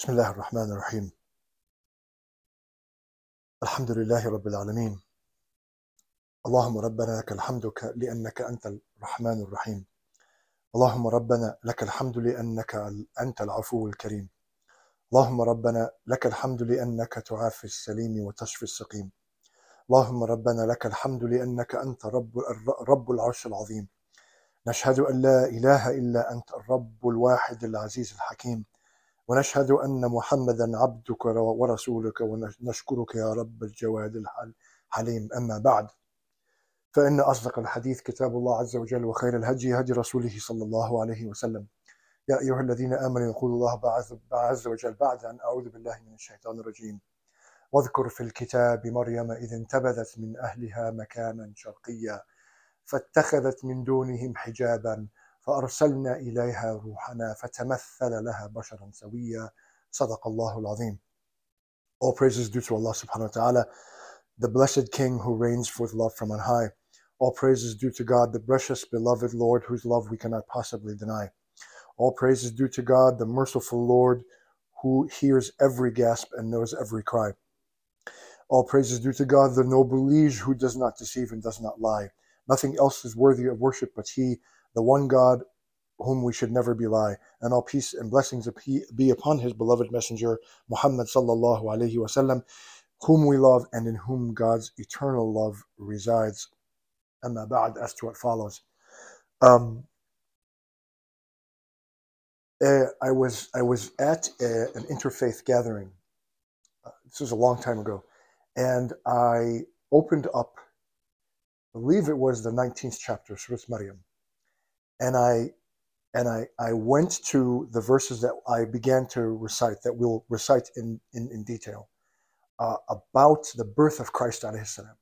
بسم الله الرحمن الرحيم الحمد لله رب العالمين اللهم ربنا لك الحمد لأنك أنت الرحمن الرحيم اللهم ربنا لك الحمد لأنك أنت العفو الكريم اللهم ربنا لك الحمد لأنك تعافي السليم وتشفي السقيم اللهم ربنا لك الحمد لأنك أنت رب رب العرش العظيم نشهد أن لا إله إلا أنت الرب الواحد العزيز الحكيم ونشهد أن محمدا عبدك ورسولك ونشكرك يا رب الجواد الحل- الحليم. أما بعد فإن أصدق الحديث كتاب الله عز وجل وخير الهدي هدي رسوله صلى الله عليه وسلم. يا أيها الذين آمنوا يقول الله عز وجل بعد أن أعوذ بالله من الشيطان الرجيم. واذكر في الكتاب مريم إذ انتبذت من أهلها مكانا شرقيا فاتخذت من دونهم حجابا فأرسلنا إليها روحنا فتمثل لها بشرا سويا صدق الله العظيم All praises due to Allah subhanahu wa ta'ala, the blessed King who reigns with love from on high. All praises due to God, the precious beloved Lord whose love we cannot possibly deny. All praises due to God, the merciful Lord who hears every gasp and knows every cry. All praises due to God, the noble liege who does not deceive and does not lie. Nothing else is worthy of worship but He, the one God whom we should never belie. And all peace and blessings be upon His beloved messenger, Muhammad sallallahu alaihi wasallam, whom we love and in whom God's eternal love resides. Amma ba'd, as to what follows. Um, uh, I was I was at a, an interfaith gathering. Uh, this was a long time ago, and I opened up. I believe it was the 19th chapter, Surah Maryam, and I and I, I went to the verses that I began to recite that we'll recite in in, in detail uh, about the birth of Christ salam.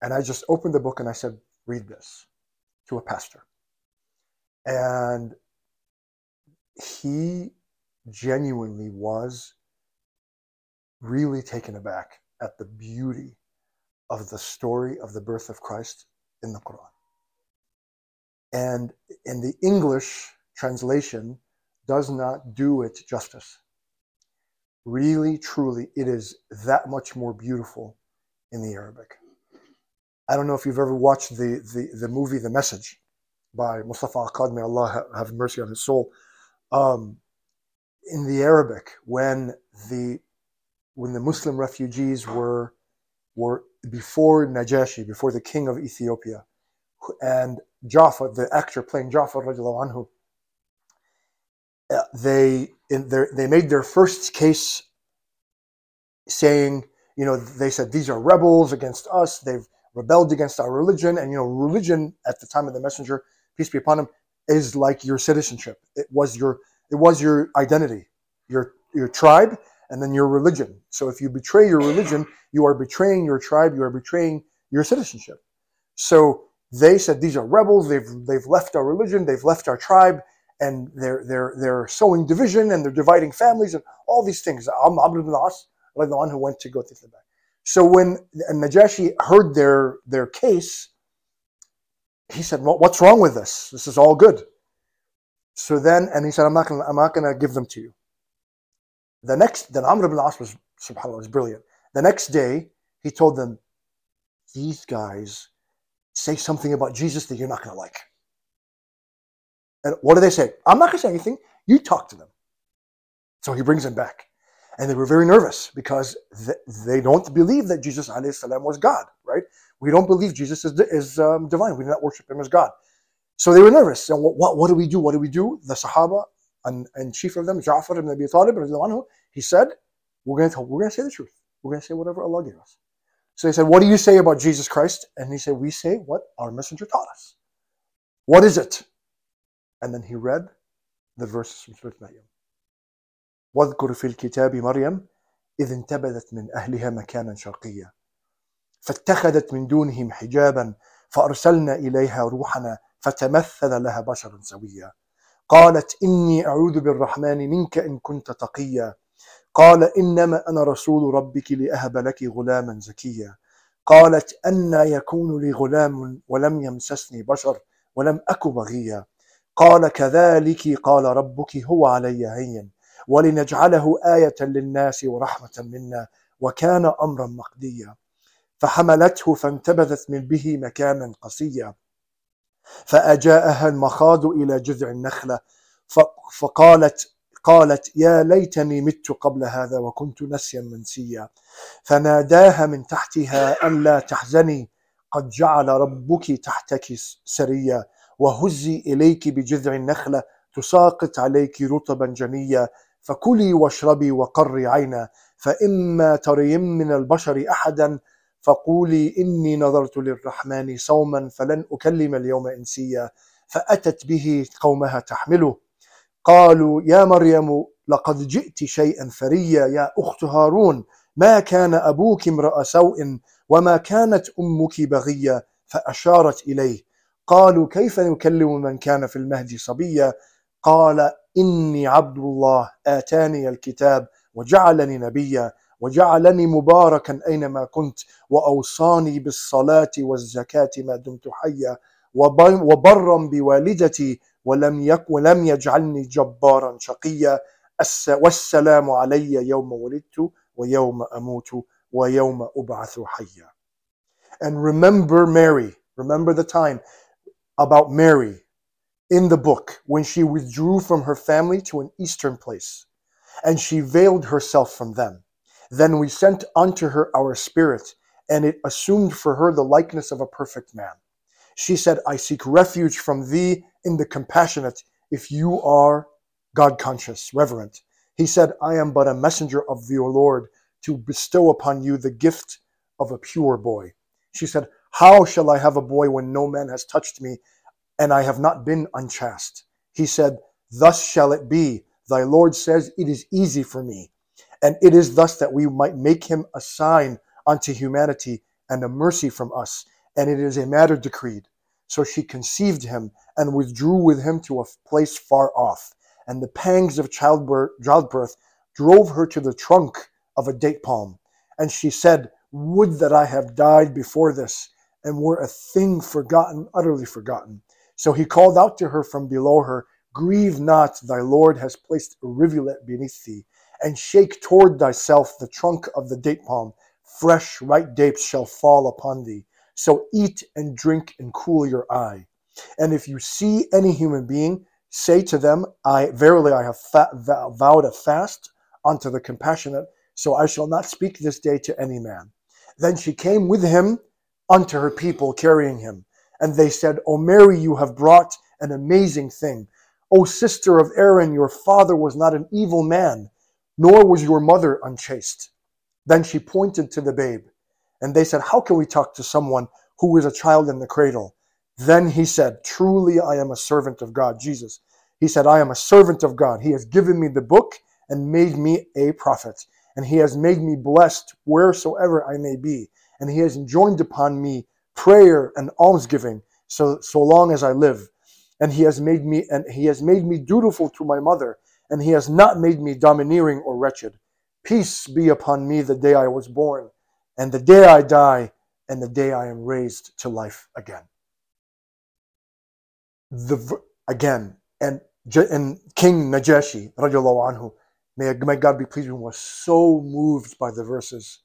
And I just opened the book and I said, read this to a pastor. And he genuinely was really taken aback at the beauty of the story of the birth of Christ in the Quran. And in the English translation does not do it justice. Really, truly, it is that much more beautiful in the Arabic. I don't know if you've ever watched the, the, the movie The Message by Mustafa Akkad, may Allah have mercy on his soul. Um, in the Arabic, when the when the Muslim refugees were were before Najashi, before the king of Ethiopia, and Jafar, the actor playing radiallahu anhu, uh, they their, they made their first case saying, you know, they said these are rebels against us. They've rebelled against our religion, and you know, religion at the time of the messenger, peace be upon him, is like your citizenship. It was your it was your identity, your your tribe, and then your religion. So if you betray your religion, you are betraying your tribe. You are betraying your citizenship. So they said these are rebels. They've they've left our religion. They've left our tribe, and they're they're they're sowing division and they're dividing families and all these things. Am- Amr ibn al-As, like the one who went to go to the back. So when Najashi heard their their case, he said, well, "What's wrong with this? This is all good." So then, and he said, "I'm not gonna I'm not gonna give them to you." The next, then Amr ibn al-As was subhanallah was brilliant. The next day, he told them, "These guys say something about Jesus that you're not gonna like." And what do they say? I'm not gonna say anything. You talk to them. So he brings them back. And they were very nervous because they don't believe that Jesus was God, right? We don't believe Jesus is, is um, divine. We do not worship him as God. So they were nervous. And what, what, what do we do? What do we do? The Sahaba and, and chief of them, Ja'far ibn Abi Talib, he said, we're going to we're going to say the truth. We're going to say whatever Allah gave us. So he said, what do you say about Jesus Christ? And he said, we say what our messenger taught us. What is it? And then he read the verses from Surah Maryam. واذكر في الكتاب مريم إذ انتبذت من أهلها مكانا شرقيا فاتخذت من دونهم حجابا فأرسلنا إليها روحنا فتمثل لها بشرا سويا قالت إني أعوذ بالرحمن منك إن كنت تقيا قال إنما أنا رسول ربك لأهب لك غلاما زكيا. قالت أنا يكون لي غلام ولم يمسسني بشر ولم أك بغيا. قال كذلك قال ربك هو علي هين ولنجعله آية للناس ورحمة منا وكان أمرا مقضيا. فحملته فانتبذت من به مكانا قصيا. فأجاءها المخاض إلى جذع النخلة. فقالت قالت يا ليتني مت قبل هذا وكنت نسيا منسيا. فناداها من تحتها ألا تحزني قد جعل ربك تحتك سريا وهزي إليك بجذع النخلة تساقط عليك رطبا جنيا فكلي واشربي وقري عينا فإما ترين من البشر أحدا فقولي إني نظرت للرحمن صوما فلن أكلم اليوم إنسيا. فأتت به قومها تحمله. قالوا يا مريم لقد جئت شيئا فريا يا أخت هارون ما كان أبوك امرأ سوء وما كانت أمك بغيا فأشارت إليه. قالوا كيف نكلم من كان في المهد صبيا؟ قال إني عبد الله آتاني الكتاب وجعلني نبيا وجعلني مباركا أينما كنت وأوصاني بالصلاة والزكاة ما دمت حيا وبرا بوالدتي ولم يك ولم يجعلني جبارا شقيا والسلام علي يوم ولدت ويوم أموت ويوم أبعث حيا And remember Mary, remember the time about Mary in the book when she withdrew from her family to an eastern place and she veiled herself from them. Then we sent unto her our spirit, and it assumed for her the likeness of a perfect man. She said, I seek refuge from thee in the compassionate, if you are God conscious, reverent. He said, I am but a messenger of your Lord to bestow upon you the gift of a pure boy. She said, How shall I have a boy when no man has touched me, and I have not been unchaste? He said, Thus shall it be. Thy Lord says, It is easy for me. And it is thus that we might make him a sign unto humanity and a mercy from us. And it is a matter decreed. So she conceived him and withdrew with him to a place far off. And the pangs of childbirth, childbirth drove her to the trunk of a date palm. And she said, Would that I have died before this and were a thing forgotten, utterly forgotten. So he called out to her from below her, Grieve not, thy Lord has placed a rivulet beneath thee and shake toward thyself the trunk of the date palm. Fresh, ripe dates shall fall upon thee. So eat and drink and cool your eye. And if you see any human being, say to them, I verily I have fa- vowed a fast unto the compassionate, so I shall not speak this day to any man. Then she came with him unto her people, carrying him. And they said, O Mary, you have brought an amazing thing. O sister of Aaron, your father was not an evil man nor was your mother unchaste. Then she pointed to the babe, and they said, How can we talk to someone who is a child in the cradle? Then he said, Truly I am a servant of God. Jesus. He said, I am a servant of God. He has given me the book and made me a prophet. And he has made me blessed wheresoever I may be. And he has enjoined upon me prayer and almsgiving so, so long as I live. And he has made me and he has made me dutiful to my mother and he has not made me domineering or wretched. Peace be upon me the day I was born, and the day I die, and the day I am raised to life again. The again, and and King Najashi, anhu, may, may God be pleased with him, was so moved by the verses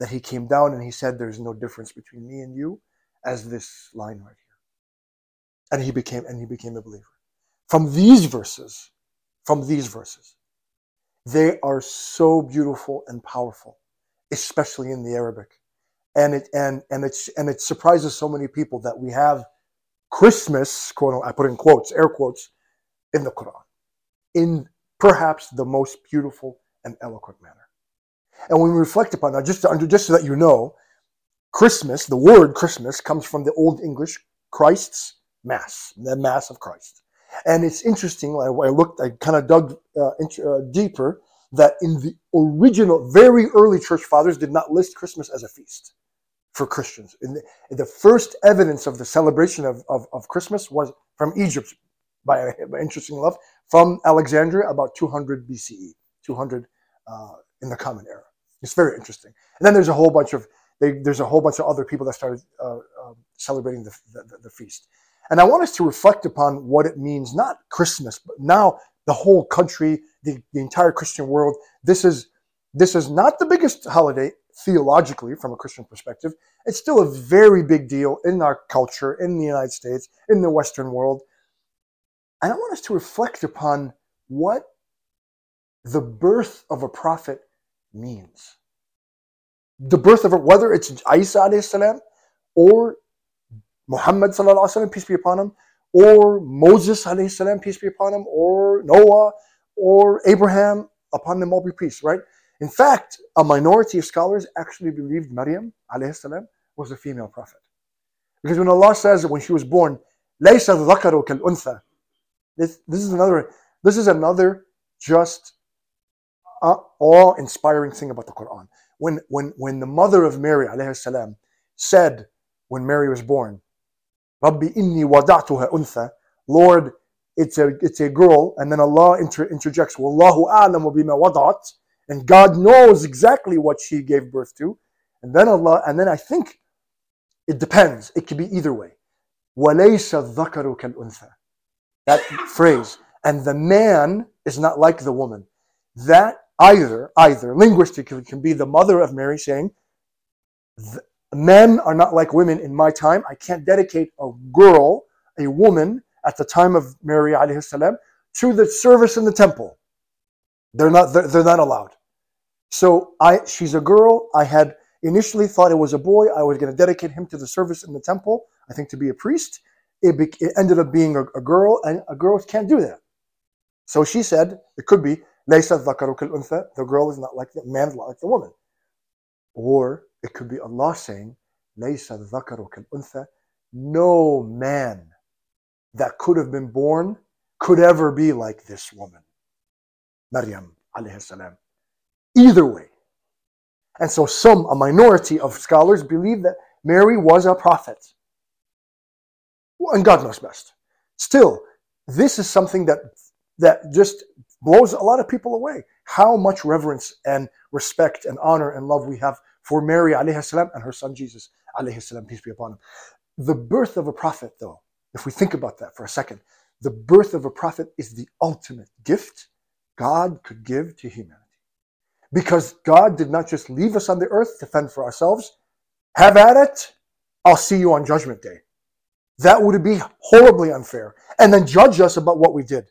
that he came down and he said, "There's no difference between me and you, as this line right here." And he became and he became a believer. From these verses, from these verses. They are so beautiful and powerful, especially in the Arabic. And it and and it's and it surprises so many people that we have Christmas, quote I put in quotes, air quotes, in the Quran, in perhaps the most beautiful and eloquent manner. And when we reflect upon that, just to, just so that you know, Christmas, the word Christmas, comes from the Old English Christ's Mass, the Mass of Christ. And it's interesting. I, I looked, I kind of dug uh, uh, deeper that in the original, very early church fathers did not list Christmas as a feast for Christians. The, the first evidence of the celebration of, of, of, Christmas was from Egypt, by, by interesting enough, from Alexandria about 200 BCE, 200 uh, in the Common Era. It's very interesting. And then there's a whole bunch of they, there's a whole bunch of other people that started uh, uh, celebrating the, the, the, feast. And I want us to reflect upon what it means, not Christmas, but now the whole country, the, the entire Christian world. This is this is not the biggest holiday theologically from a Christian perspective. It's still a very big deal in our culture, in the United States, in the Western world. And I want us to reflect upon what the birth of a prophet means. The birth of a, whether it's Isa alayhi salam or Muhammad sallallahu wasallam, peace be upon him, or Moses alayhi salam, peace be upon him, or Noah, or Abraham, upon them all be peace, right? In fact, a minority of scholars actually believed Maryam salam was a female prophet. Because when Allah says when she was born, this, this is another this is another just uh, awe-inspiring thing about the Quran. When when when the mother of Mary salam said when Mary was born, Rabbi inni wada'tuha untha, Lord, it's a it's a girl, and then Allah inter- interjects, Wallahu a'lamu bima wada'at, and God knows exactly what she gave birth to. And then Allah, and then I think it depends. It could be either way. وَلَيْسَ الذَّكَرُ كَالْأُنثَى That phrase. And the man is not like the woman. That either, either, linguistically can be the mother of Mary saying, men are not like women in my time. I can't dedicate a girl, a woman, At the time of Mary alayhi salam, to the service in the temple. They're not, they're, they're not allowed. So I, she's a girl. I had initially thought it was a boy. I was going to dedicate him to the service in the temple, I think to be a priest. It, be, it ended up being a, a, girl, and a girl can't do that. So she said, it could be, the girl is not like the man is not like the woman. Or it could be Allah saying, no man that could have been born could ever be like this woman. Maryam alayhi salam. Either way, and so some, a minority of scholars, believe that Mary was a prophet. And God knows best. Still, this is something that that just blows a lot of people away. How much reverence and respect and honor and love we have for Mary alayhi salam and her son Jesus alayhi salam, peace be upon him. The birth of a prophet, though, if we think about that for a second, the birth of a prophet is the ultimate gift God could give to humanity. Because God did not just leave us on the earth to fend for ourselves. Have at it. I'll see you on Judgment Day. That would be horribly unfair. And then judge us about what we did.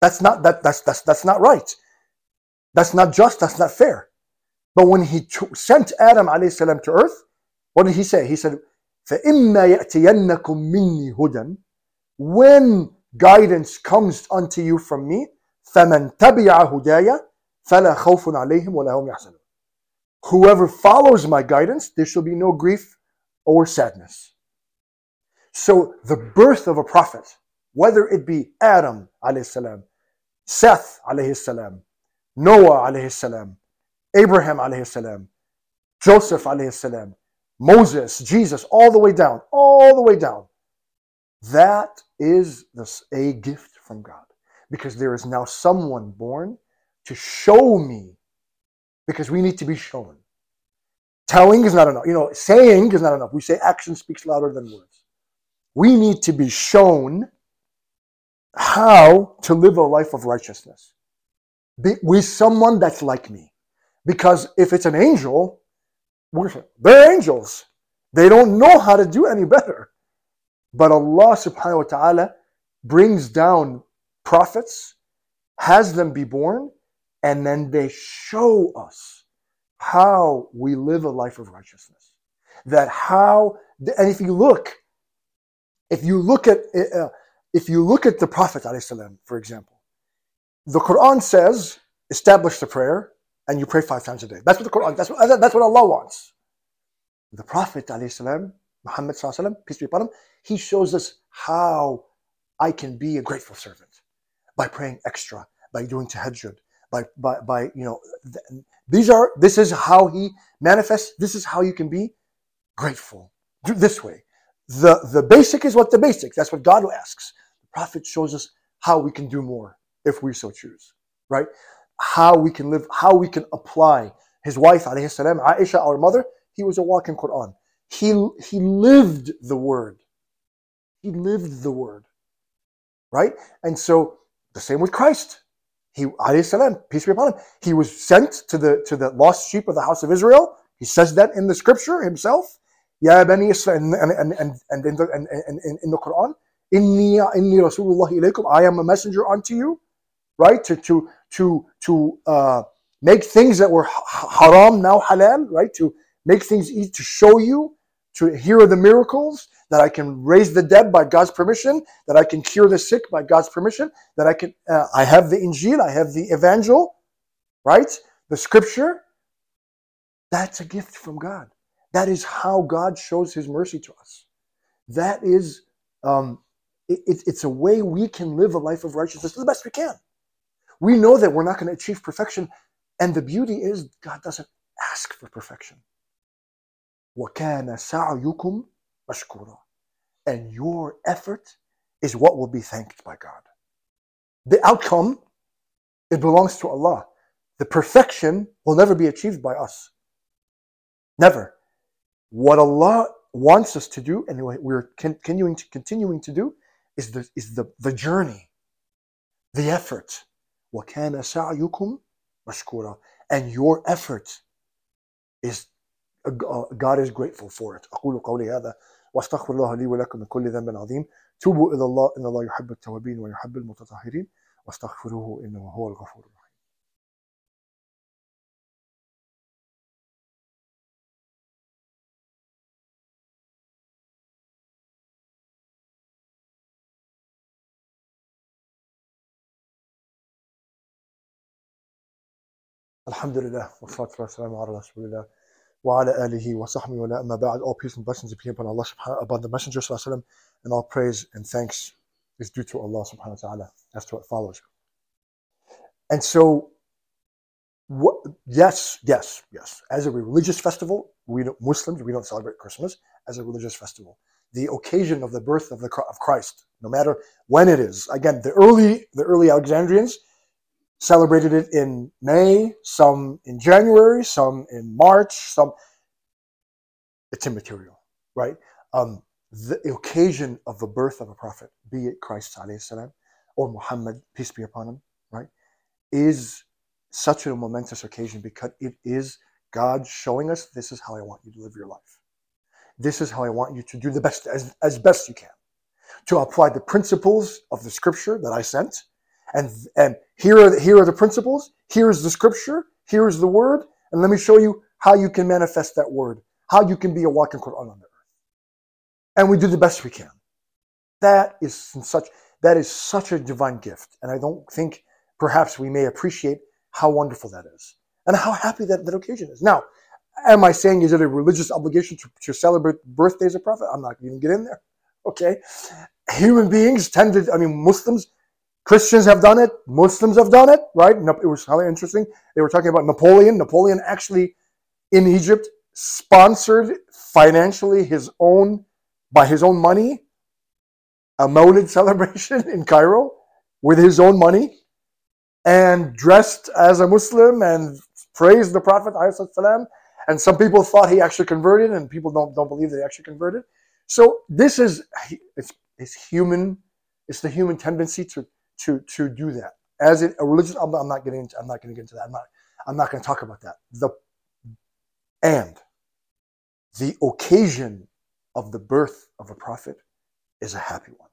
That's not that that's that's that's not right. That's not just. That's not fair. But when he sent Adam salam to earth, what did he say? He said, فَإِمَّا يَأْتِيَنَّكُم مِّنِّي هُدًى When guidance comes unto you from me, فَمَنْ تَبِعَ هُدَايَ فَلَا خَوْفٌ عَلَيْهِمْ وَلَا هُمْ يَحْزَنُونَ Whoever follows my guidance, there shall be no grief or sadness. So the birth of a prophet, whether it be Adam alayhi salam, Seth alayhi salam, Noah alayhi salam, Abraham alayhi salam, Joseph alayhi salam, Moses, Jesus, all the way down, all the way down. That is a gift from God because there is now someone born to show me because we need to be shown. Telling is not enough. You know, saying is not enough. We say action speaks louder than words. We need to be shown how to live a life of righteousness be, with someone that's like me. Because if it's an angel, they're angels. They don't know how to do any better. But Allah subhanahu wa ta'ala brings down prophets, has them be born, and then they show us how we live a life of righteousness. That how, and if you look, if you look at, uh, if you look at the Prophet for example, the Quran says, establish the prayer, and you pray five times a day. That's what the Quran, that's what, that's what Allah wants. The Prophet ﷺ, Muhammad ﷺ, peace be upon him, he shows us how I can be a grateful servant by praying extra, by doing tahajjud, by, by, by you know, th- these are, this is how he manifests, this is how you can be grateful. Do this way. The, the basic is what the basic, that's what God asks. The Prophet shows us how we can do more if we so choose, right? How we can live, how we can apply. His wife, alayhi salam, Aisha, our mother, he was a walking Quran. He, he lived the word. He lived the word, right? And so The same with Christ. He, salam, peace be upon him, he was sent to the to the lost sheep of the house of Israel. He says that in the scripture himself. Ya Bani Israel, and, and, and, and, in the, and, and, and in the Quran, Inni, inni Rasulullah ilaykum, I am a messenger unto you, right? To, to, to, to uh, make things that were haram now halal, right? To make things easy, to show you, to hear the miracles, that I can raise the dead by God's permission, that I can cure the sick by God's permission, that I can, uh, I have the Injil, I have the Evangel, right? The scripture. That's a gift from God. That is how God shows his mercy to us. That is, um, it, it's a way we can live a life of righteousness the best we can. We know that we're not going to achieve perfection. And the beauty is, God doesn't ask for perfection. وَكَانَ سَعْيُكُمْ مَشْكُورًا And your effort is what will be thanked by God. The outcome, it belongs to Allah. The perfection will never be achieved by us. Never. What Allah wants us to do, and we're continuing to continuing to do, is the is the, the journey, the effort. وَكَانَ سَعْيُكُمْ مَشْكُورًا. And your effort is God is grateful for it. أقول قولي هذا واستغفر الله لي ولكم من كل ذنب عظيم. توبوا إلى الله إن الله يحب التوابين ويحب المتطهرين. واستغفروه إنه هو الغفور Alhamdulillah, wa salatu ala rasulillah, wa ala alihi wa sahbihi wa amma ba'd. All peace and blessings be upon Allah subhanahu upon the Messenger sallallahu and all praise and thanks is due to Allah subhanahu wa ta'ala. As to what follows. And so, what, yes, yes, yes. As a religious festival, we Muslims, we don't celebrate Christmas as a religious festival. The occasion of the birth of, the, of Christ, no matter when it is. Again, the early, the early Alexandrians, celebrated it in May, some in January, some in March, some. It's immaterial, right? Um, the occasion of the birth of a prophet, be it Christ salam, or Muhammad, peace be upon him, right, is such a momentous occasion because it is God showing us this is how I want you to live your life. This is how I want you to do the best as, as best you can. To apply the principles of the scripture that I sent, and and here are the, here are the principles. Here's the scripture. Here's the word, and let me show you how you can manifest that word. How you can be a walking Quran on the earth. And we do the best we can. That is such that is such a divine gift, and I don't think perhaps we may appreciate how wonderful that is and how happy that, that occasion is. Now, am I saying is it a religious obligation to, to celebrate birthdays of prophet? I'm not even get in there. Okay, human beings tend to. I mean, Muslims Christians have done it. Muslims have done it, right? It was highly interesting. They were talking about Napoleon. Napoleon actually, in Egypt, sponsored financially his own, by his own money, a Mawlid celebration in Cairo with his own money and dressed as a Muslim and praised the Prophet. And some people thought he actually converted, and people don't, don't believe that he actually converted. So this is it's, it's human. It's the human tendency to to to do that as it, a religious. I'm, I'm not getting into. I'm not going to get into that. I'm not. I'm not going to talk about that. The and the occasion of the birth of a prophet is a happy one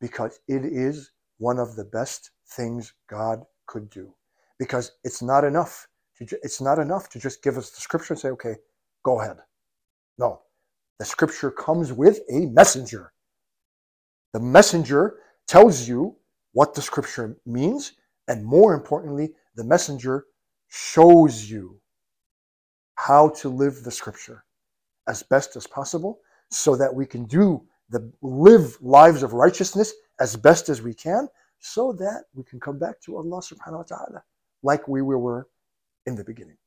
because it is one of the best things God could do. Because it's not enough to ju- it's not enough to just give us the scripture and say, okay, go ahead. No, the scripture comes with a messenger. The messenger tells you what the scripture means, and more importantly, the messenger shows you how to live the scripture as best as possible so that we can do the live lives of righteousness as best as we can so that we can come back to Allah subhanahu wa ta'ala like we were in the beginning.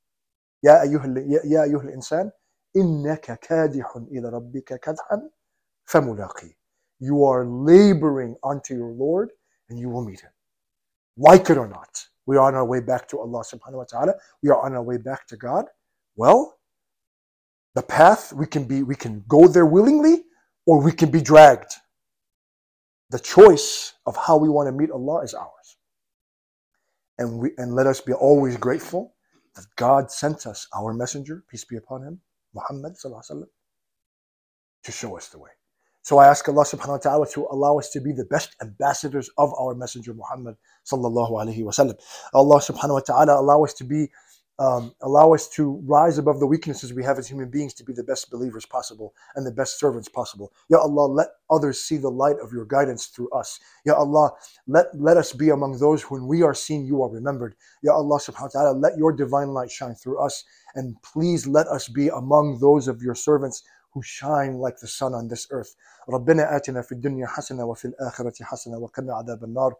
يا أيها يا أيها الإنسان إنك كادح إلى ربك كدحا فملاقيه. You are laboring unto your Lord and you will meet him. Like it or not, we are on our way back to Allah subhanahu wa ta'ala. We are on our way back to God. Well, the path we can be we can go there willingly or we can be dragged. The choice of how we want to meet Allah is ours. And, we, and let us be always grateful that God sent us our messenger, peace be upon him, Muhammad sallallahu alaihi wasallam, to show us the way. So I ask Allah subhanahu wa ta'ala to allow us to be the best ambassadors of our messenger Muhammad sallallahu alaihi wasallam. Allah subhanahu wa ta'ala allow us to be um, allow us to rise above the weaknesses we have as human beings to be the best believers possible and the best servants possible. Ya Allah, let others see the light of your guidance through us. Ya Allah, let, let us be among those when we are seen, you are remembered. Ya Allah subhanahu wa ta'ala, let your divine light shine through us. And please let us be among those of your servants who shine like the sun on this earth. ربنا آتنا في الدنيا حسنة وفي الآخرة حسنة وقنا عذاب النار.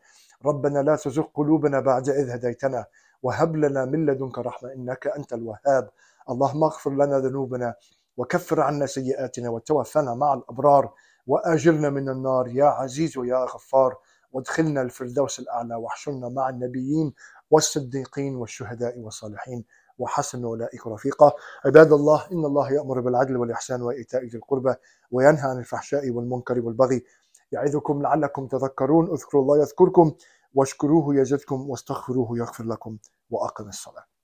ربنا لا تزغ قلوبنا بعد إذ هديتنا وهب لنا من لدنك رحمة إنك أنت الوهاب. اللهم اغفر لنا ذنوبنا وكفر عنا سيئاتنا وتوفنا مع الأبرار وآجرنا من النار. يا عزيز يا غفار وادخلنا الفردوس الأعلى واحشرنا مع النبيين والصديقين والشهداء والصالحين. وحسن أولئك رفيقا. عباد الله إن الله يأمر بالعدل والإحسان وإيتاء ذي القربى وينهى عن الفحشاء والمنكر والبغي يعظكم لعلكم تذكرون. اذكروا الله يذكركم واشكروه يزدكم واستغفروه يغفر لكم. وأقم الصلاة.